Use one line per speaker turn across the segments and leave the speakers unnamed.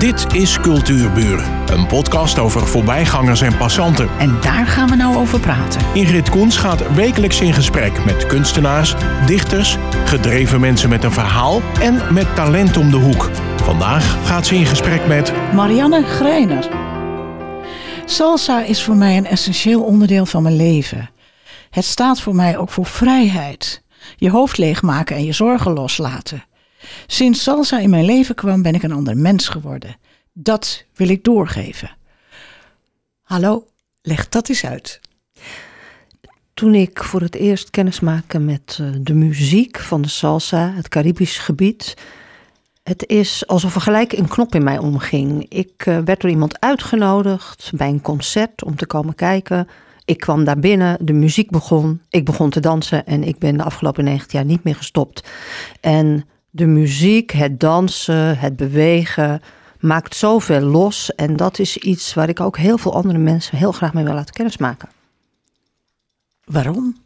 Dit is Cultuurburen, een podcast over voorbijgangers en passanten.
En daar gaan we nou over praten.
Ingrid Koens gaat wekelijks in gesprek met kunstenaars, dichters, gedreven mensen met een verhaal en met talent om de hoek. Vandaag gaat ze in gesprek met
Marianne Greiner. Salsa is voor mij een essentieel onderdeel van mijn leven. Het staat voor mij ook voor vrijheid. Je hoofd leegmaken en je zorgen loslaten. Sinds salsa in mijn leven kwam, ben ik een ander mens geworden. Dat wil ik doorgeven. Hallo, leg dat eens uit.
Toen ik voor het eerst kennis maakte met eh, de muziek van de salsa, het Caribisch gebied. Het is alsof er gelijk een knop in mij omging. Ik eh, werd door iemand uitgenodigd bij een concert om te komen kijken. Ik kwam daar binnen, de muziek begon, ik begon te dansen en ik ben de afgelopen 90 jaar niet meer gestopt. En de muziek, het dansen, het bewegen maakt zoveel los. En dat is iets waar ik ook heel veel andere mensen heel graag mee wil laten kennismaken.
Waarom?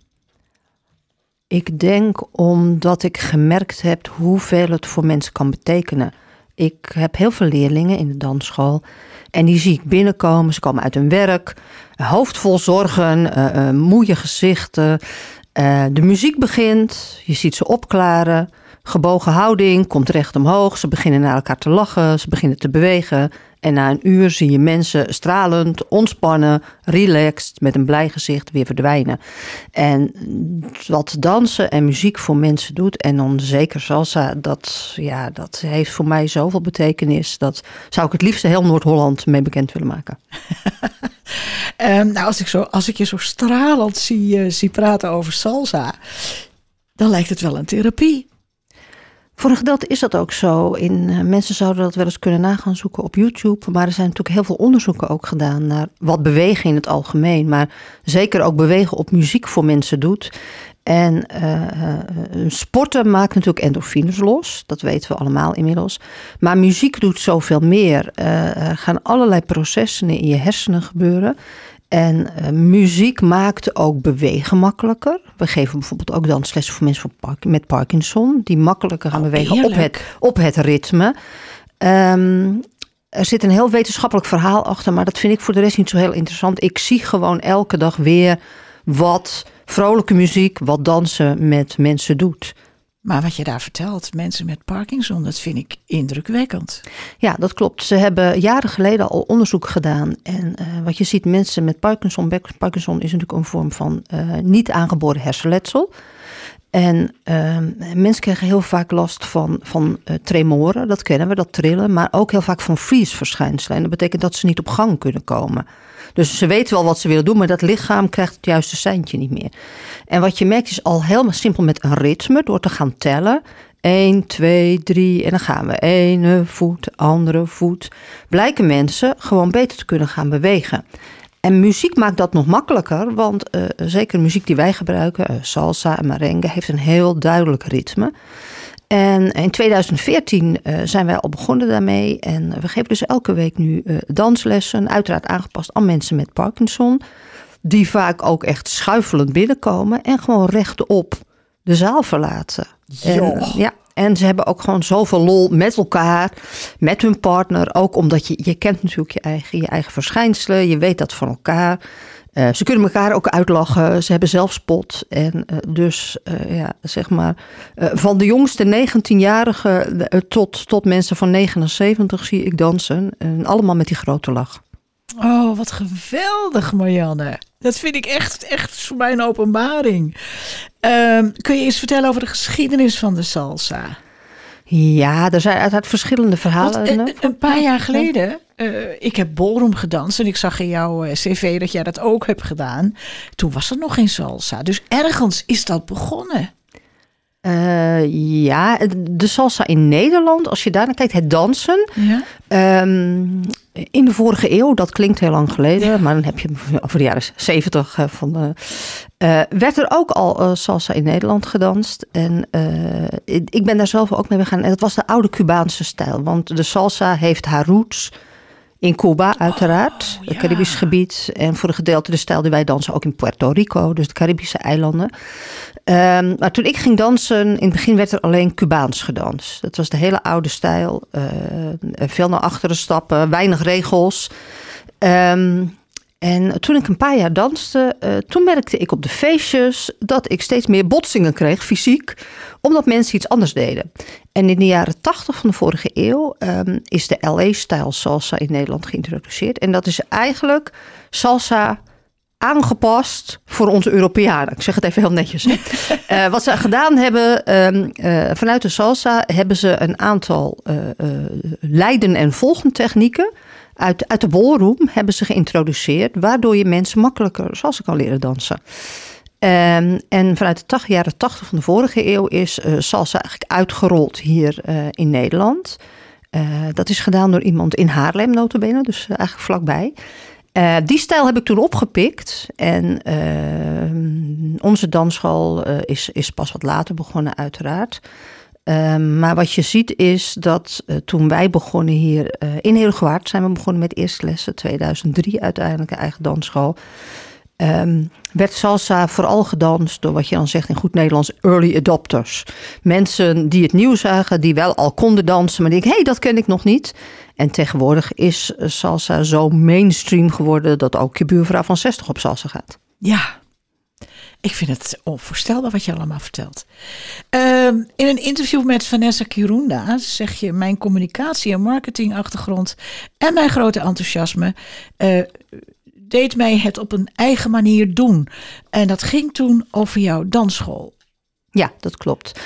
Ik denk omdat ik gemerkt heb hoeveel het voor mensen kan betekenen. Ik heb heel veel leerlingen in de dansschool. En die zie ik binnenkomen. Ze komen uit hun werk, hoofd vol zorgen, uh, uh, moeie gezichten. Uh, de muziek begint, je ziet ze opklaren gebogen houding, komt recht omhoog. Ze beginnen naar elkaar te lachen, ze beginnen te bewegen. En na een uur zie je mensen stralend, ontspannen, relaxed, met een blij gezicht weer verdwijnen. En wat dansen en muziek voor mensen doet, en dan zeker salsa, dat, ja, dat heeft voor mij zoveel betekenis. Dat zou ik het liefst heel Noord-Holland mee bekend willen maken.
um, nou, als ik, zo, als ik je zo stralend zie, uh, zie praten over salsa, dan lijkt het wel een therapie.
Voor een gedeelte is dat ook zo. In, uh, mensen zouden dat wel eens kunnen nagaan zoeken op YouTube. Maar er zijn natuurlijk heel veel onderzoeken ook gedaan naar wat bewegen in het algemeen. Maar zeker ook bewegen op muziek voor mensen doet. En uh, sporten maakt natuurlijk endorfines los. Dat weten we allemaal inmiddels. Maar muziek doet zoveel meer. er gaan allerlei processen in je hersenen gebeuren. En uh, muziek maakt ook bewegen makkelijker. We geven bijvoorbeeld ook danslessen voor mensen met Parkinson, die makkelijker gaan oh, bewegen op het, op het ritme. Um, er zit een heel wetenschappelijk verhaal achter, maar dat vind ik voor de rest niet zo heel interessant. Ik zie gewoon elke dag weer wat vrolijke muziek, wat dansen met mensen doet.
Maar wat je daar vertelt, mensen met Parkinson, dat vind ik indrukwekkend.
Ja, dat klopt. Ze hebben jaren geleden al onderzoek gedaan. En uh, wat je ziet, mensen met Parkinson, Parkinson is natuurlijk een vorm van uh, niet aangeboren hersenletsel. En uh, mensen krijgen heel vaak last van, van uh, tremoren, dat kennen we, dat trillen. Maar ook heel vaak van freeze-verschijnselen. En dat betekent dat ze niet op gang kunnen komen. Dus ze weten wel wat ze willen doen, maar dat lichaam krijgt het juiste seintje niet meer. En wat je merkt is al helemaal simpel met een ritme, door te gaan tellen. 1, 2, 3 en dan gaan we. Ene voet, andere voet. Blijken mensen gewoon beter te kunnen gaan bewegen. En muziek maakt dat nog makkelijker, want uh, zeker muziek die wij gebruiken, uh, salsa en merengue, heeft een heel duidelijk ritme. En in 2014 uh, zijn wij al begonnen daarmee. En we geven dus elke week nu danslessen, uiteraard aangepast aan mensen met Parkinson. Die vaak ook echt schuifelend binnenkomen en gewoon rechtop de zaal verlaten. En, ja, en ze hebben ook gewoon zoveel lol met elkaar, met hun partner. Ook omdat je, je kent natuurlijk je eigen, je eigen verschijnselen, je weet dat van elkaar. Uh, ze kunnen elkaar ook uitlachen. Ze hebben zelfspot. En uh, dus, uh, ja, zeg maar, van de jongste 19-jarigen tot, tot mensen van 79 zie ik dansen. En allemaal met die grote lach.
Oh, wat geweldig, Marianne. Dat vind ik echt, echt voor mij een openbaring. Ehm, kun je eens vertellen over de geschiedenis van de salsa?
Ja, er zijn uiteraard verschillende verhalen.
Want, een paar jaar geleden uh, ik heb ballroom gedanst en ik zag in jouw uh, cv dat jij dat ook hebt gedaan. Toen was er nog geen salsa. Dus ergens is dat begonnen.
Uh, ja, de salsa in Nederland, als je daar naar kijkt, het dansen. Ja. Um, in de vorige eeuw, dat klinkt heel lang geleden, ja. maar dan heb je over de jaren 70 van de, werd er ook al salsa in Nederland gedanst. En ik ben daar zelf ook mee gegaan. En dat was de oude Cubaanse stijl, want de salsa heeft haar roots In Cuba uiteraard,
Oh,
het
ja.
Caribisch gebied. En voor een gedeelte de stijl die wij dansen ook in Puerto Rico, dus de Caribische eilanden. Ehm, maar toen ik ging dansen, in het begin werd er alleen Cubaans gedanst. Dat was de hele oude stijl. eh, veel naar achteren stappen, weinig regels. Ehm, en toen ik een paar jaar danste, eh, toen merkte ik op de feestjes dat ik steeds meer botsingen kreeg, fysiek, omdat mensen iets anders deden. En in de jaren 80 van de vorige eeuw ehm, is de LA-stijl salsa in Nederland geïntroduceerd. En dat is eigenlijk salsa aangepast voor onze Europeanen. Ik zeg het even heel netjes. Eh, wat ze gedaan hebben, ehm, eh, vanuit de salsa hebben ze een aantal leiden- en volgentechnieken uit, uit de ballroom hebben ze geïntroduceerd, waardoor je mensen makkelijker salsa kan leren dansen. Ehm, en vanuit de jaren 80 van de vorige eeuw is eh, salsa eigenlijk uitgerold hier eh, in Nederland. Eh, dat is gedaan door iemand in Haarlem, notabene, dus eigenlijk vlakbij. Die stijl heb ik toen opgepikt. En ehm, onze dansschool is, is pas wat later begonnen, uiteraard. Ehm, maar wat je ziet is dat eh, toen wij begonnen hier eh, in Heergewaard... zijn we begonnen met eerste lessen, 2003 uiteindelijk, eigen dansschool... Ehm, werd salsa vooral gedanst door wat je dan zegt in goed Nederlands early adopters. Mensen die het nieuw zagen, die wel al konden dansen, maar die denken, hé, hey, dat ken ik nog niet. En tegenwoordig is eh, salsa zo mainstream geworden dat ook je buurvrouw van 60 op salsa gaat.
Ja, ik vind het onvoorstelbaar wat je allemaal vertelt. Ehm, in een interview met Vanessa Kirunda zeg je: Mijn communicatie- en marketingachtergrond en mijn grote enthousiasme eh, deed mij het op een eigen manier doen. En dat ging toen over jouw dansschool.
Ja, dat klopt.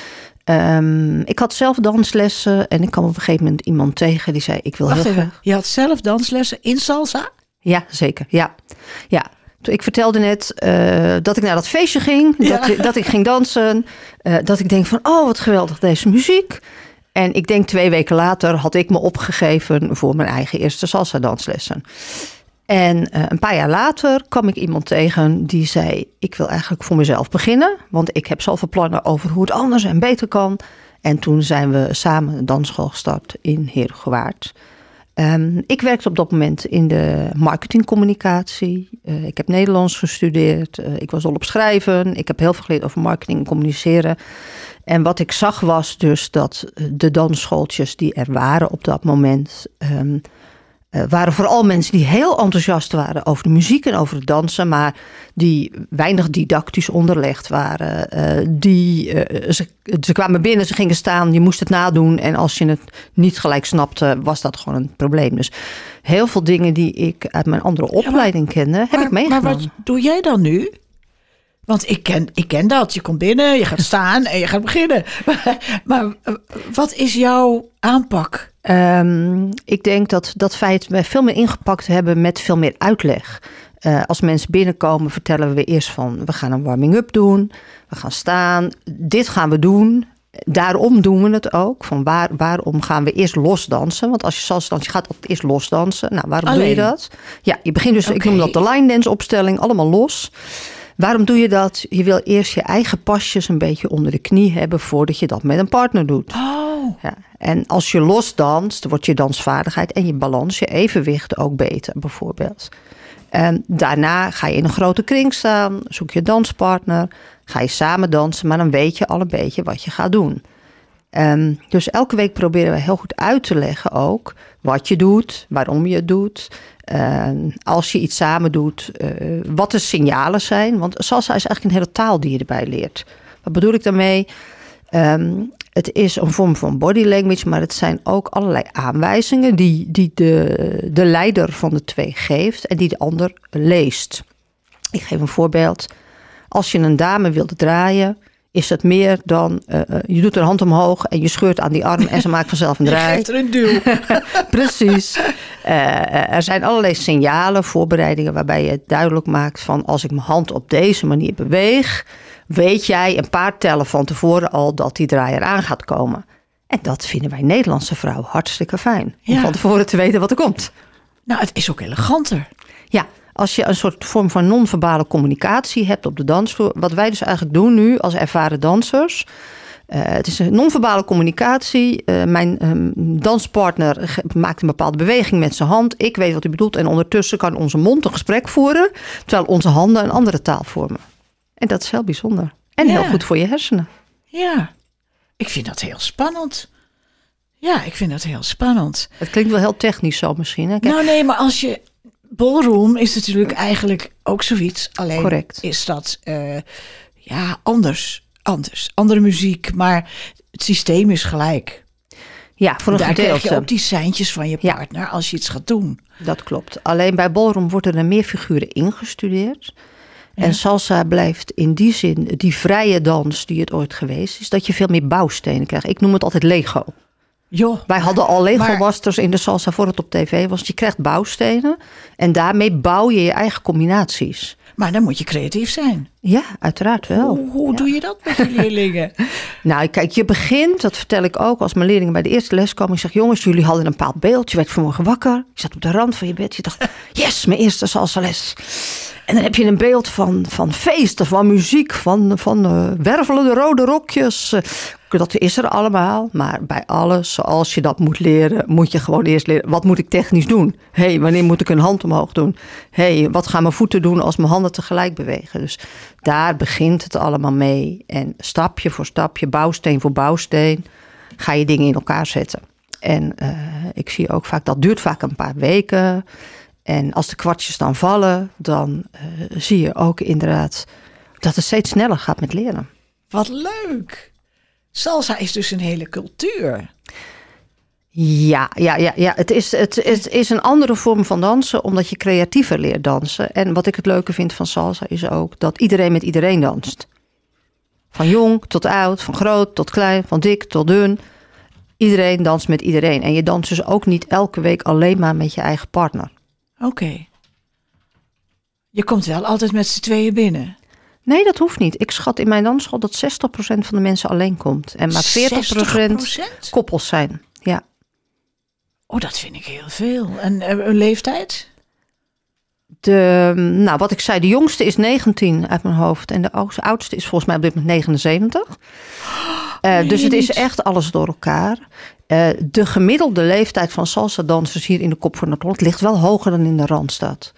Ehm, ik had zelf danslessen en ik kwam op een gegeven moment iemand tegen die zei: Ik wil
Wacht
heel
even,
graag.
je had zelf danslessen in salsa?
Ja, zeker. Ja, ja. Ik vertelde net eh, dat ik naar dat feestje ging,
Ja.
dat, dat ik ging dansen, eh, dat ik denk van, oh wat geweldig deze muziek. En ik denk twee weken later had ik me opgegeven voor mijn eigen eerste salsa danslessen. En eh, een paar jaar later kwam ik iemand tegen die zei, ik wil eigenlijk voor mezelf beginnen, want ik heb zoveel plannen over hoe het anders en beter kan. En toen zijn we samen een dansschool gestart in Heergewaard. Ehm, ik werkte op dat moment in de marketingcommunicatie. Eh, ik heb Nederlands gestudeerd. Eh, ik was al op schrijven. Ik heb heel veel geleerd over marketing en communiceren. En wat ik zag was dus dat eh, de dansschooltjes die er waren op dat moment... ehm, eh, waren vooral mensen die heel enthousiast waren over de muziek en over het dansen, maar die weinig didactisch onderlegd waren. Eh, die, eh, ze, ze kwamen binnen, ze gingen staan, je moest het nadoen. En als je het niet gelijk snapte, was dat gewoon een probleem. Dus heel veel dingen die ik uit mijn andere opleiding kende, heb ik meegenomen.
maar wat doe jij dan nu? Want ik ken, ik ken dat. Je komt binnen, je gaat staan en je gaat beginnen. Maar, maar eh, wat is jouw aanpak?
Ehm, ik denk dat dat feit wij veel meer ingepakt hebben met veel meer uitleg. Eh, als mensen binnenkomen, vertellen we eerst van we gaan een warming-up doen. We gaan staan. Dit gaan we doen. Daarom doen we het ook. Van waar, waarom gaan we eerst losdansen? Want als je salsa danst, je gaat altijd eerst losdansen. Nou, waarom doe je dat? Ja, je begint dus, ik noem dat de line dance opstelling, allemaal los. Waarom doe je dat? Je wil eerst je eigen pasjes een beetje onder de knie hebben voordat je dat met een partner doet.
Oh,
Ja, en als je los danst, wordt je dansvaardigheid en je balans, je evenwicht ook beter, bijvoorbeeld. En daarna ga je in een grote kring staan, zoek je danspartner, ga je samen dansen, maar dan weet je al een beetje wat je gaat doen. Ehm, dus elke week proberen we heel goed uit te leggen ook wat je doet, waarom je het doet. Ehm, als je iets samen doet, eh, wat de signalen zijn. Want salsa is eigenlijk een hele taal die je erbij leert. Wat bedoel ik daarmee? Ehm, het is een vorm van body language, maar het zijn ook allerlei aanwijzingen die, die de, de leider van de twee geeft en die de ander leest. Ik geef een voorbeeld. Als je een dame wilt draaien, is het meer dan eh, eh, je doet een hand omhoog en je scheurt aan die arm en ze maakt vanzelf een
je
draai.
geeft er een duw.
Precies. Eh, er zijn allerlei signalen, voorbereidingen waarbij je duidelijk maakt van als ik mijn hand op deze manier beweeg, weet jij een paar tellen van tevoren al dat die draai eraan gaat komen. En dat vinden wij Nederlandse vrouwen hartstikke fijn. Om
Ja.
van tevoren te weten wat er komt.
Nou, het is ook eleganter.
Ja, als je een soort vorm van non-verbale communicatie hebt op de dansvloer. Wat wij dus eigenlijk doen nu als ervaren dansers. Eh, het is een non-verbale communicatie. Eh, mijn ehm, danspartner maakt een bepaalde beweging met zijn hand. Ik weet wat hij bedoelt. En ondertussen kan onze mond een gesprek voeren. Terwijl onze handen een andere taal vormen. En dat is heel bijzonder. En
Ja.
heel goed voor je hersenen.
Ja, ik vind dat heel spannend. Ja, ik vind dat heel spannend.
Het klinkt wel heel technisch zo misschien. Hè? Kijk,
Nou nee, maar als je... Ballroom is natuurlijk eigenlijk ook zoiets. Alleen
Correct.
is dat eh, ja, anders. Anders. Andere muziek, maar het systeem is gelijk.
ja, voor een
Daar krijg je ook die seintjes van je
Ja.
partner als je iets gaat doen.
Dat klopt. Alleen bij ballroom worden er meer figuren ingestudeerd. En salsa blijft in die zin die vrije dans die het ooit geweest is, dat je veel meer bouwstenen krijgt. Ik noem het altijd Lego.
Joh,
Wij hadden al Lego
maar-
Masters in de salsa voor het op tv was. Je krijgt bouwstenen en daarmee bouw je je eigen combinaties.
maar dan moet je creatief zijn.
Ja, uiteraard wel.
Hoe, hoe doe je dat met je leerlingen?
Nou, kijk, je begint, dat vertel ik ook als mijn leerlingen bij de eerste les komen. Ik zeg, jongens, jullie hadden een bepaald beeld. Je werd vanmorgen wakker. Je zat op de rand van je bed. Je dacht, yes, mijn eerste salsa les. En dan heb je een beeld van, van feesten, van muziek, van, van eh, wervelende rode rokjes. Eh, Dat is er allemaal. Maar bij alles, zoals je dat moet leren, moet je gewoon eerst leren. Wat moet ik technisch doen? hey, wanneer moet ik een hand omhoog doen? hey, wat gaan mijn voeten doen als mijn handen tegelijk bewegen? Dus daar begint het allemaal mee. En stapje voor stapje, bouwsteen voor bouwsteen, ga je dingen in elkaar zetten. En eh, ik zie ook vaak, dat duurt vaak een paar weken. En als de kwartjes dan vallen, dan eh, zie je ook inderdaad dat het steeds sneller gaat met leren.
Wat leuk. Salsa is dus een hele cultuur.
Ja, ja, ja, ja. Het, is, het, het is een andere vorm van dansen, omdat je creatiever leert dansen. En wat ik het leuke vind van salsa is ook dat iedereen met iedereen danst. Van jong tot oud, van groot tot klein, van dik tot dun. Iedereen danst met iedereen. En je danst dus ook niet elke week alleen maar met je eigen partner.
Oké. Je komt wel altijd met z'n tweeën binnen.
Nee, dat hoeft niet. Ik schat in mijn dansschool dat 60% van de mensen alleen komt. En maar 40%
60%?
koppels zijn. Ja.
Oh, dat vind ik heel veel. En eh, een leeftijd?
De, nou, wat ik zei, de jongste is 19 uit mijn hoofd. En de oudste- is volgens mij op dit moment 79. Eh, dus het is echt alles door elkaar. Eh, de gemiddelde leeftijd van salsa-dansers hier in de Kop van Noord-Holland ligt wel hoger dan in de Randstad.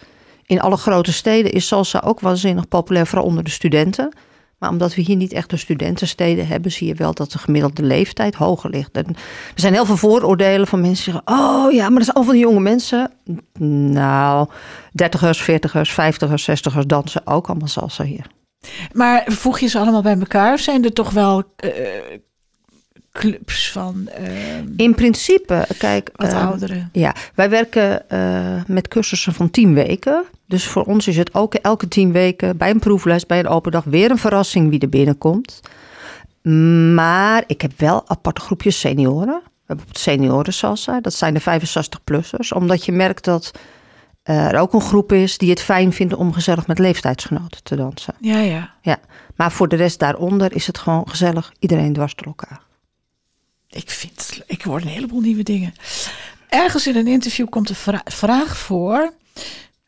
In alle grote steden is salsa ook waanzinnig populair, vooral onder de studenten. Maar omdat we hier niet echt de studentensteden hebben, zie je wel dat de gemiddelde leeftijd hoger ligt. Er zijn heel veel vooroordelen van mensen die zeggen: Oh ja, maar dat zijn al van die jonge mensen. Nou, dertigers, veertigers, vijftigers, zestigers dansen ook allemaal salsa hier.
Maar voeg je ze allemaal bij elkaar? Zijn er toch wel eh, clubs van eh,
In principe, kijk.
wat
eh,
ouderen?
Ja, wij werken eh, met cursussen van tien weken. Dus voor ons is het ook elke tien weken bij een proefles, bij een open dag, weer een verrassing wie er binnenkomt. Maar ik heb wel aparte groepjes senioren. We hebben senioren salsa, dat zijn de 65-plussers. Omdat je merkt dat er ook een groep is die het fijn vindt om gezellig met leeftijdsgenoten te dansen.
Ja, ja.
Ja, maar voor de rest daaronder is het gewoon gezellig, iedereen dwars door elkaar.
Ik vind ik hoor een heleboel nieuwe dingen. Ergens in een interview komt de vra- vraag voor: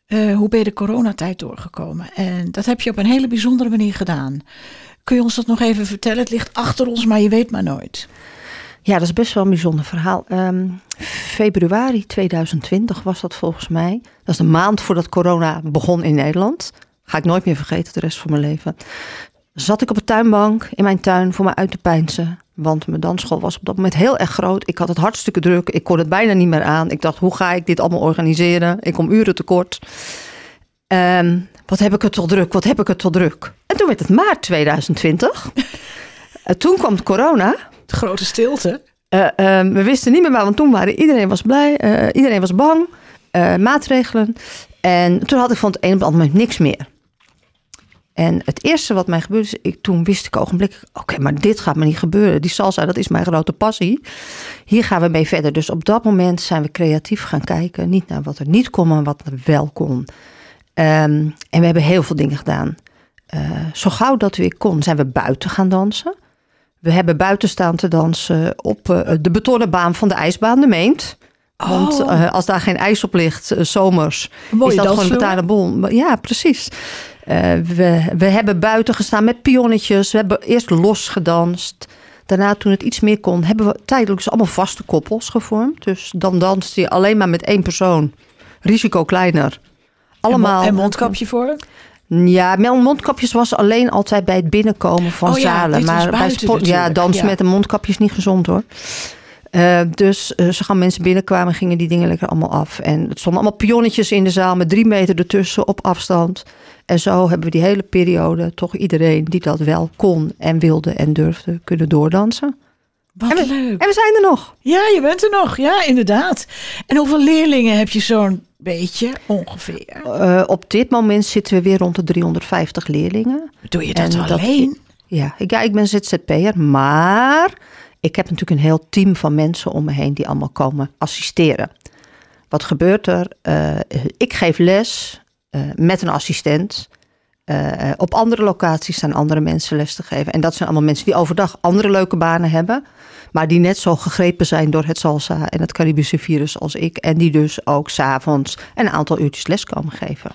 eh, hoe ben je de coronatijd doorgekomen? En dat heb je op een hele bijzondere manier gedaan. Kun je ons dat nog even vertellen? Het ligt achter ons, maar je weet maar nooit.
Ja, dat is best wel een bijzonder verhaal. Ehm, februari 2020 was dat volgens mij. Dat is de maand voordat corona begon in Nederland. Ga ik nooit meer vergeten de rest van mijn leven. Zat ik op een tuinbank in mijn tuin voor mij uit te pijnsen. Want mijn dansschool was op dat moment heel erg groot. Ik had het hartstikke druk. Ik kon het bijna niet meer aan. Ik dacht, hoe ga ik dit allemaal organiseren? Ik kom uren tekort. Ehm, wat heb ik het toch druk? Wat heb ik het toch druk? En toen werd het maart 2020. En toen kwam corona.
De grote stilte.
Eh, ehm, we wisten niet meer waar, want toen waren iedereen was blij, eh, iedereen was bang, eh, maatregelen. En toen had ik van het een op het andere moment niks meer. En het eerste wat mij gebeurde, is, ik, toen wist ik ogenblikkelijk, oké, maar dit gaat me niet gebeuren. Die salsa, dat is mijn grote passie. Hier gaan we mee verder. Dus op dat moment zijn we creatief gaan kijken, niet naar wat er niet kon, maar wat er wel kon. Ehm, en we hebben heel veel dingen gedaan. Eh, zo gauw dat weer kon, zijn we buiten gaan dansen. We hebben buiten staan te dansen op eh, de betonnen baan van de ijsbaan, de Meent. Want
Oh.
eh, als daar geen ijs op ligt, eh, zomers, is dat gewoon een betaalde bol. Ja, precies. Eh, we, we hebben buiten gestaan met pionnetjes. We hebben eerst los gedanst. Daarna toen het iets meer kon, hebben we tijdelijk dus allemaal vaste koppels gevormd. Dus dan danste je alleen maar met één persoon. Risico kleiner. Allemaal.
En, mondkapje voor?
Ja, mondkapjes was alleen altijd bij het binnenkomen van
oh, ja,
zalen. Maar bij sport, ja, dansen met een mondkapje is niet gezond hoor. Uh, dus uh, zo gaan mensen binnenkwamen, gingen die dingen lekker allemaal af. En het stonden allemaal pionnetjes in de zaal met drie meter ertussen op afstand. En zo hebben we die hele periode toch iedereen die dat wel kon en wilde en durfde kunnen doordansen.
Wat
en we,
leuk.
En we zijn er nog.
Ja, je bent er nog. Ja, inderdaad. En hoeveel leerlingen heb je zo'n beetje ongeveer?
Uh, op dit moment zitten we weer rond de 350 leerlingen.
Doe je dat en alleen? Dat,
ja, ik, ja, ik ben ZZP'er, maar ik heb natuurlijk een heel team van mensen om me heen die allemaal komen assisteren. Wat gebeurt er? Uh, ik geef les uh, met een assistent. Uh, op andere locaties staan andere mensen les te geven. En dat zijn allemaal mensen die overdag andere leuke banen hebben. Maar die net zo gegrepen zijn door het salsa en het Caribische virus als ik. En die dus ook s'avonds een aantal uurtjes les komen geven.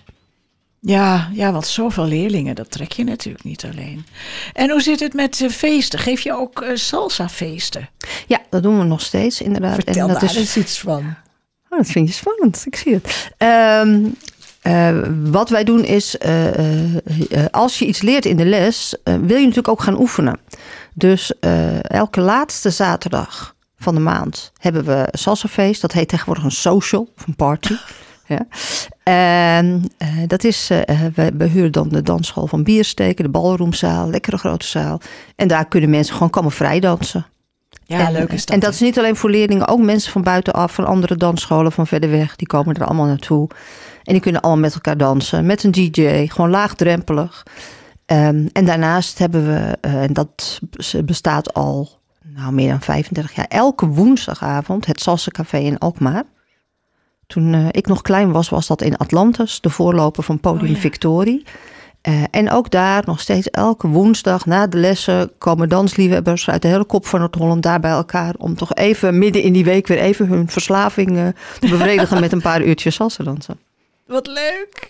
Ja, ja, want zoveel leerlingen, dat trek je natuurlijk niet alleen. En hoe zit het met uh, feesten? Geef je ook uh, salsa-feesten?
Ja, dat doen we nog steeds, inderdaad.
Vertel
en
dat daar is... eens iets van.
Oh, dat vind je spannend, ik zie het. Um, uh, wat wij doen is, als je iets leert in de les, wil je natuurlijk ook gaan oefenen. Dus elke laatste zaterdag van de maand hebben we salsafeest. Dat heet tegenwoordig een social of een party. Ja. En uh, dat is, uh, we, we, huren dan de dansschool van Biersteken, de ballroomzaal, lekkere grote zaal. En daar kunnen mensen gewoon komen vrij dansen.
Ja,
en,
leuk is dat.
En dat is niet alleen voor leerlingen, ook mensen van buitenaf, van andere dansscholen van verder weg, die komen er allemaal naartoe. En die kunnen allemaal met elkaar dansen, met een DJ, gewoon laagdrempelig. Um, en daarnaast hebben we, uh, en dat bestaat al nou, meer dan 35 jaar, elke woensdagavond het Salsa Café in Alkmaar. Toen uh, ik nog klein was, was dat in Atlantis, de voorloper van Podium oh, ja. Victorie. Uh, en ook daar nog steeds elke woensdag na de lessen komen dansliefhebbers uit de hele kop van Noord-Holland daar bij elkaar. Om toch even midden in die week weer even hun verslaving uh, te bevredigen met een paar uurtjes salsa dansen.
Wat leuk.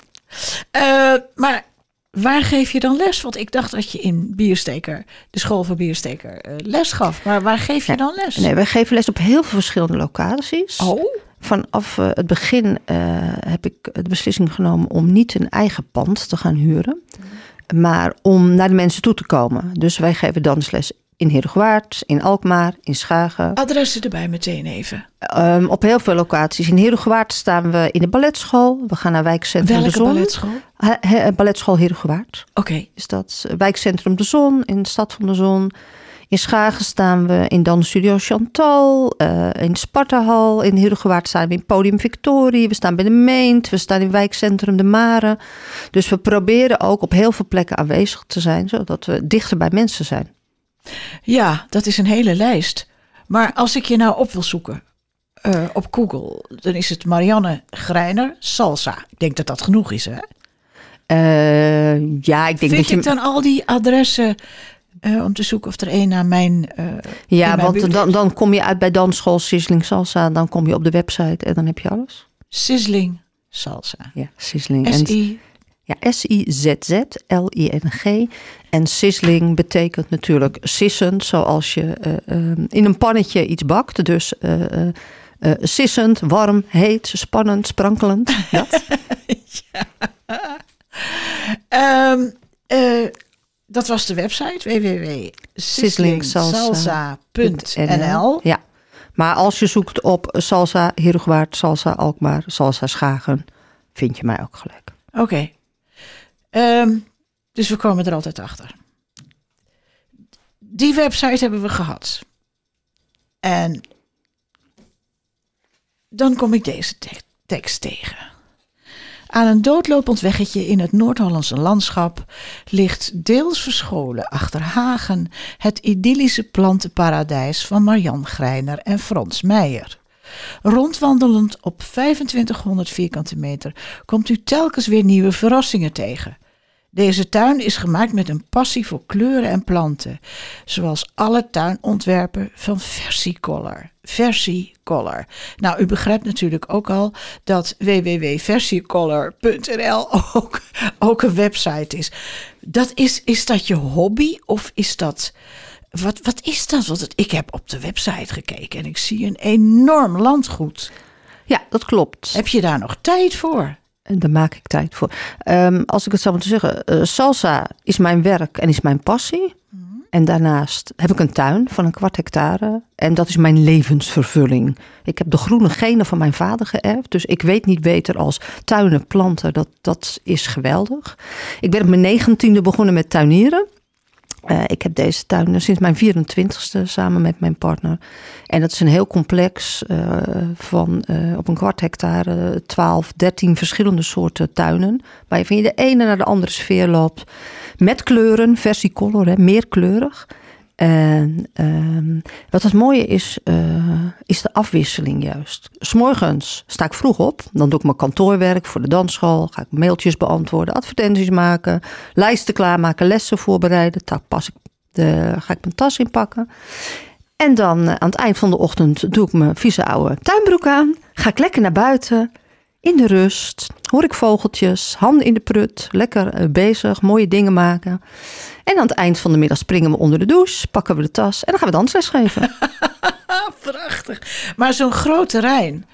maar waar geef je dan les? Want ik dacht dat je in Biersteker, de school van Biersteker, les gaf. Maar waar geef je dan les?
Nee, wij geven les op heel veel verschillende locaties.
Oh
vanaf het begin uh, heb ik de beslissing genomen om niet een eigen pand te gaan huren, maar om naar de mensen toe te komen. Dus wij geven dansles in Heerhugowaard, in Alkmaar, in Schagen.
Adressen erbij meteen even.
Um, op heel veel locaties. In Heerhugowaard staan we in de balletschool. We gaan naar wijkcentrum
Welke
De Zon.
balletschool?
He, he, balletschool Heerhugowaard.
Oké. Okay.
Is dat wijkcentrum De Zon in de stad van De Zon. In Schagen staan we in Dansstudio Chantal. Uh, in Spartahal. In Heerhugowaard staan we in Podium Victorie. We staan bij de Meent. We staan in wijkcentrum De Mare. Dus we proberen ook op heel veel plekken aanwezig te zijn. Zodat we dichter bij mensen zijn.
Ja, dat is een hele lijst. Maar als ik je nou op wil zoeken uh, op Google, dan is het Marianne Greiner Salsa. Ik denk dat dat genoeg is, hè?
Uh, ja, ik denk
Vind
dat je...
ik dan al die adressen uh, om te zoeken of er een naar mijn. Uh,
ja, mijn want dan, dan kom je uit bij dansschool Sizzling Salsa. Dan kom je op de website en dan heb je alles.
Sizzling Salsa.
Ja, Sizzling.
S-I.
Ja, S-I-Z-Z-L-I-N-G. En sizzling betekent natuurlijk sissend, zoals je uh, in een pannetje iets bakt. Dus sissend, warm, heet, spannend, sprankelend. Dat.
ja. Um, dat was de website www.sislingsalsa.nl.
Ja, maar als je zoekt op salsa Heerhugowaard, salsa Alkmaar, salsa Schagen, vind je mij ook gelijk.
Oké. Okay. Um, dus we komen er altijd achter. Die website hebben we gehad. En dan kom ik deze te tekst tegen. Aan een doodlopend weggetje in het Noord-Hollandse landschap ligt deels verscholen achter Hagen het idyllische plantenparadijs van Marian Greiner en Frans Meijer. Rondwandelend op 2500 vierkante meter komt u telkens weer nieuwe verrassingen tegen. Deze tuin is gemaakt met een passie voor kleuren en planten, zoals alle tuinontwerpen van Versicolor. Versicolor. Nou, u begrijpt natuurlijk ook al dat www.versicolor.nl ook, ook een website is. Dat is. Is dat je hobby of is dat Wat, wat is dat? Want het- ik heb op de website gekeken en ik zie een enorm landgoed.
Ja, dat klopt.
Heb je daar nog tijd voor?
En daar maak ik tijd voor. Ehm, als ik het zou moeten zeggen, eh, salsa is mijn werk en is mijn passie. En daarnaast heb ik een tuin van een kwart hectare. En dat is mijn levensvervulling. Ik heb de groene genen van mijn vader geërfd. Dus ik weet niet beter als tuinen, planten. Dat, dat is geweldig. Ik ben op mijn negentiende begonnen met tuinieren. Eh, ik heb deze tuin sinds mijn 24ste samen met mijn partner. En dat is een heel complex eh, van eh, op een kwart hectare 12, 13 verschillende soorten tuinen. Waar je van de ene naar de andere sfeer loopt. Met kleuren, versicolor, hè, meerkleurig. En ehm, wat het mooie is, eh, is de afwisseling juist. S'morgens sta ik vroeg op. Dan doe ik mijn kantoorwerk voor de dansschool. Ga ik mailtjes beantwoorden, advertenties maken. Lijsten klaarmaken, lessen voorbereiden. Daar pas ik de, ga ik mijn tas inpakken. En dan eh, aan het eind van de ochtend doe ik mijn vieze oude tuinbroek aan. Ga ik lekker naar buiten. In de rust. Hoor ik vogeltjes. Handen in de prut. Lekker eh, bezig. Mooie dingen maken. En aan het eind van de middag springen we onder de douche. Pakken we de tas. En dan gaan we dansles geven.
Prachtig. Maar zo'n groot terrein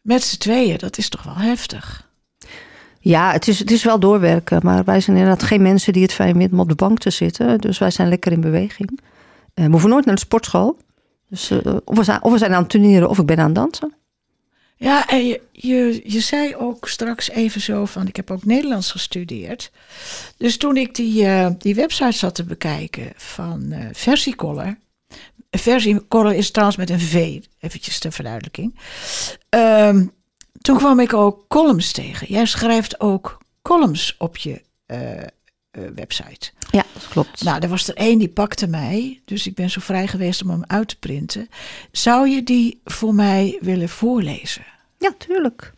met z'n tweeën, dat is toch wel heftig?
Ja, het is, het is wel doorwerken. Maar wij zijn inderdaad geen mensen die het fijn vinden om op de bank te zitten. Dus wij zijn lekker in beweging. Eh, we hoeven nooit naar de sportschool. Dus eh, of, we zijn, of we zijn aan het turneren of ik ben aan het dansen.
Ja, en je, je, je zei ook straks even zo van, ik heb ook Nederlands gestudeerd. Dus toen ik die, eh, die website zat te bekijken van eh Versicolor. Versicolor is trouwens met een V, eventjes ter verduidelijking. Ehm, toen kwam ik ook columns tegen. Jij schrijft ook columns op je eh, website.
Ja, dat klopt.
Nou, er was er één die pakte mij, dus ik ben zo vrij geweest om hem uit te printen. Zou je die voor mij willen voorlezen?
Ja, tuurlijk.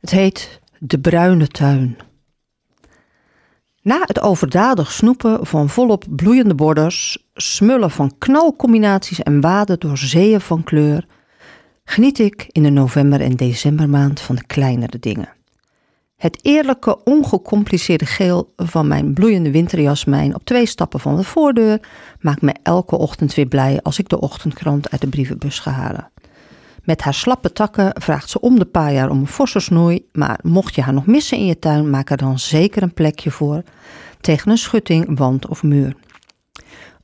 Het heet De Bruine Tuin. Na het overdadig snoepen van volop bloeiende borders, smullen van knalcombinaties en waden door zeeën van kleur, geniet ik in de november- en decembermaand van de kleinere dingen. Het eerlijke, ongecompliceerde geel van mijn bloeiende winterjasmijn op twee stappen van de voordeur maakt me elke ochtend weer blij als ik de ochtendkrant uit de brievenbus ga halen. Met haar slappe takken vraagt ze om de paar jaar om een forse snoei, maar mocht je haar nog missen in je tuin, maak er dan zeker een plekje voor tegen een schutting, wand of muur.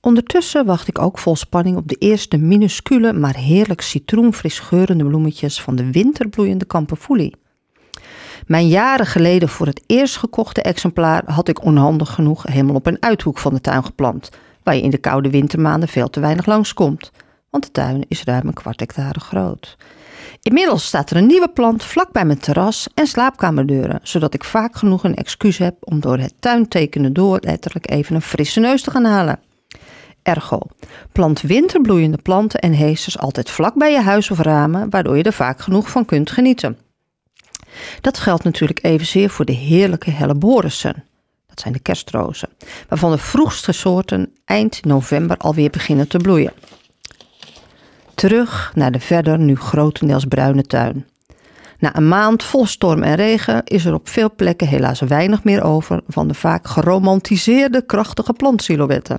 Ondertussen wacht ik ook vol spanning op de eerste minuscule, maar heerlijk citroenfris geurende bloemetjes van de winterbloeiende kamperfoelie. Mijn jaren geleden voor het eerst gekochte exemplaar had ik onhandig genoeg helemaal op een uithoek van de tuin geplant, waar je in de koude wintermaanden veel te weinig langskomt, want de tuin is ruim een kwart hectare groot. Inmiddels staat er een nieuwe plant vlak bij mijn terras en slaapkamerdeuren, zodat ik vaak genoeg een excuus heb om door het tuintekenen door letterlijk even een frisse neus te gaan halen. Ergo, plant winterbloeiende planten en heesters altijd vlak bij je huis of ramen, waardoor je er vaak genoeg van kunt genieten. Dat geldt natuurlijk evenzeer voor de heerlijke helleborissen. Dat zijn de kerstrozen, waarvan de vroegste soorten eind november alweer beginnen te bloeien. Terug naar de verder nu grotendeels bruine tuin. Na een maand vol storm en regen is er op veel plekken helaas weinig meer over van de vaak geromantiseerde krachtige plantsilhouetten.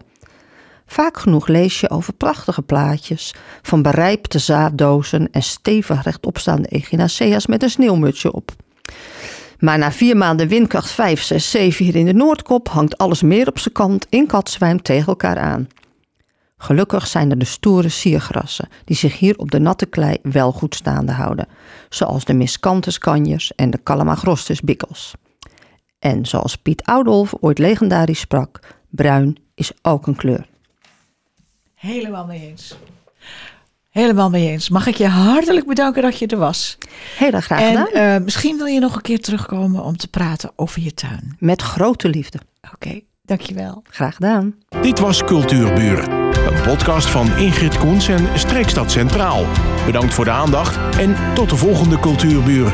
Vaak genoeg lees je over prachtige plaatjes van berijpte zaaddozen en stevig rechtopstaande echinacea's met een sneeuwmutsje op. Maar na vier maanden windkracht 5, 6, 7 hier in de Noordkop hangt alles meer op zijn kant in katzwijm tegen elkaar aan. Gelukkig zijn er de stoere siergrassen die zich hier op de natte klei wel goed staande houden, zoals de miscanthus kanjers en de calamagrostis bikkels. En zoals Piet Oudolf ooit legendarisch sprak, bruin is ook een kleur.
Helemaal mee eens. Helemaal mee eens. Mag ik je hartelijk bedanken dat je er was.
Heel erg graag
en
gedaan.
eh, misschien wil je nog een keer terugkomen om te praten over je tuin.
Met grote liefde.
Oké, dankjewel.
Graag gedaan.
Dit was Cultuurbuur, een podcast van Ingrid Koens en Streekstad Centraal. Bedankt voor de aandacht en tot de volgende Cultuurbuur.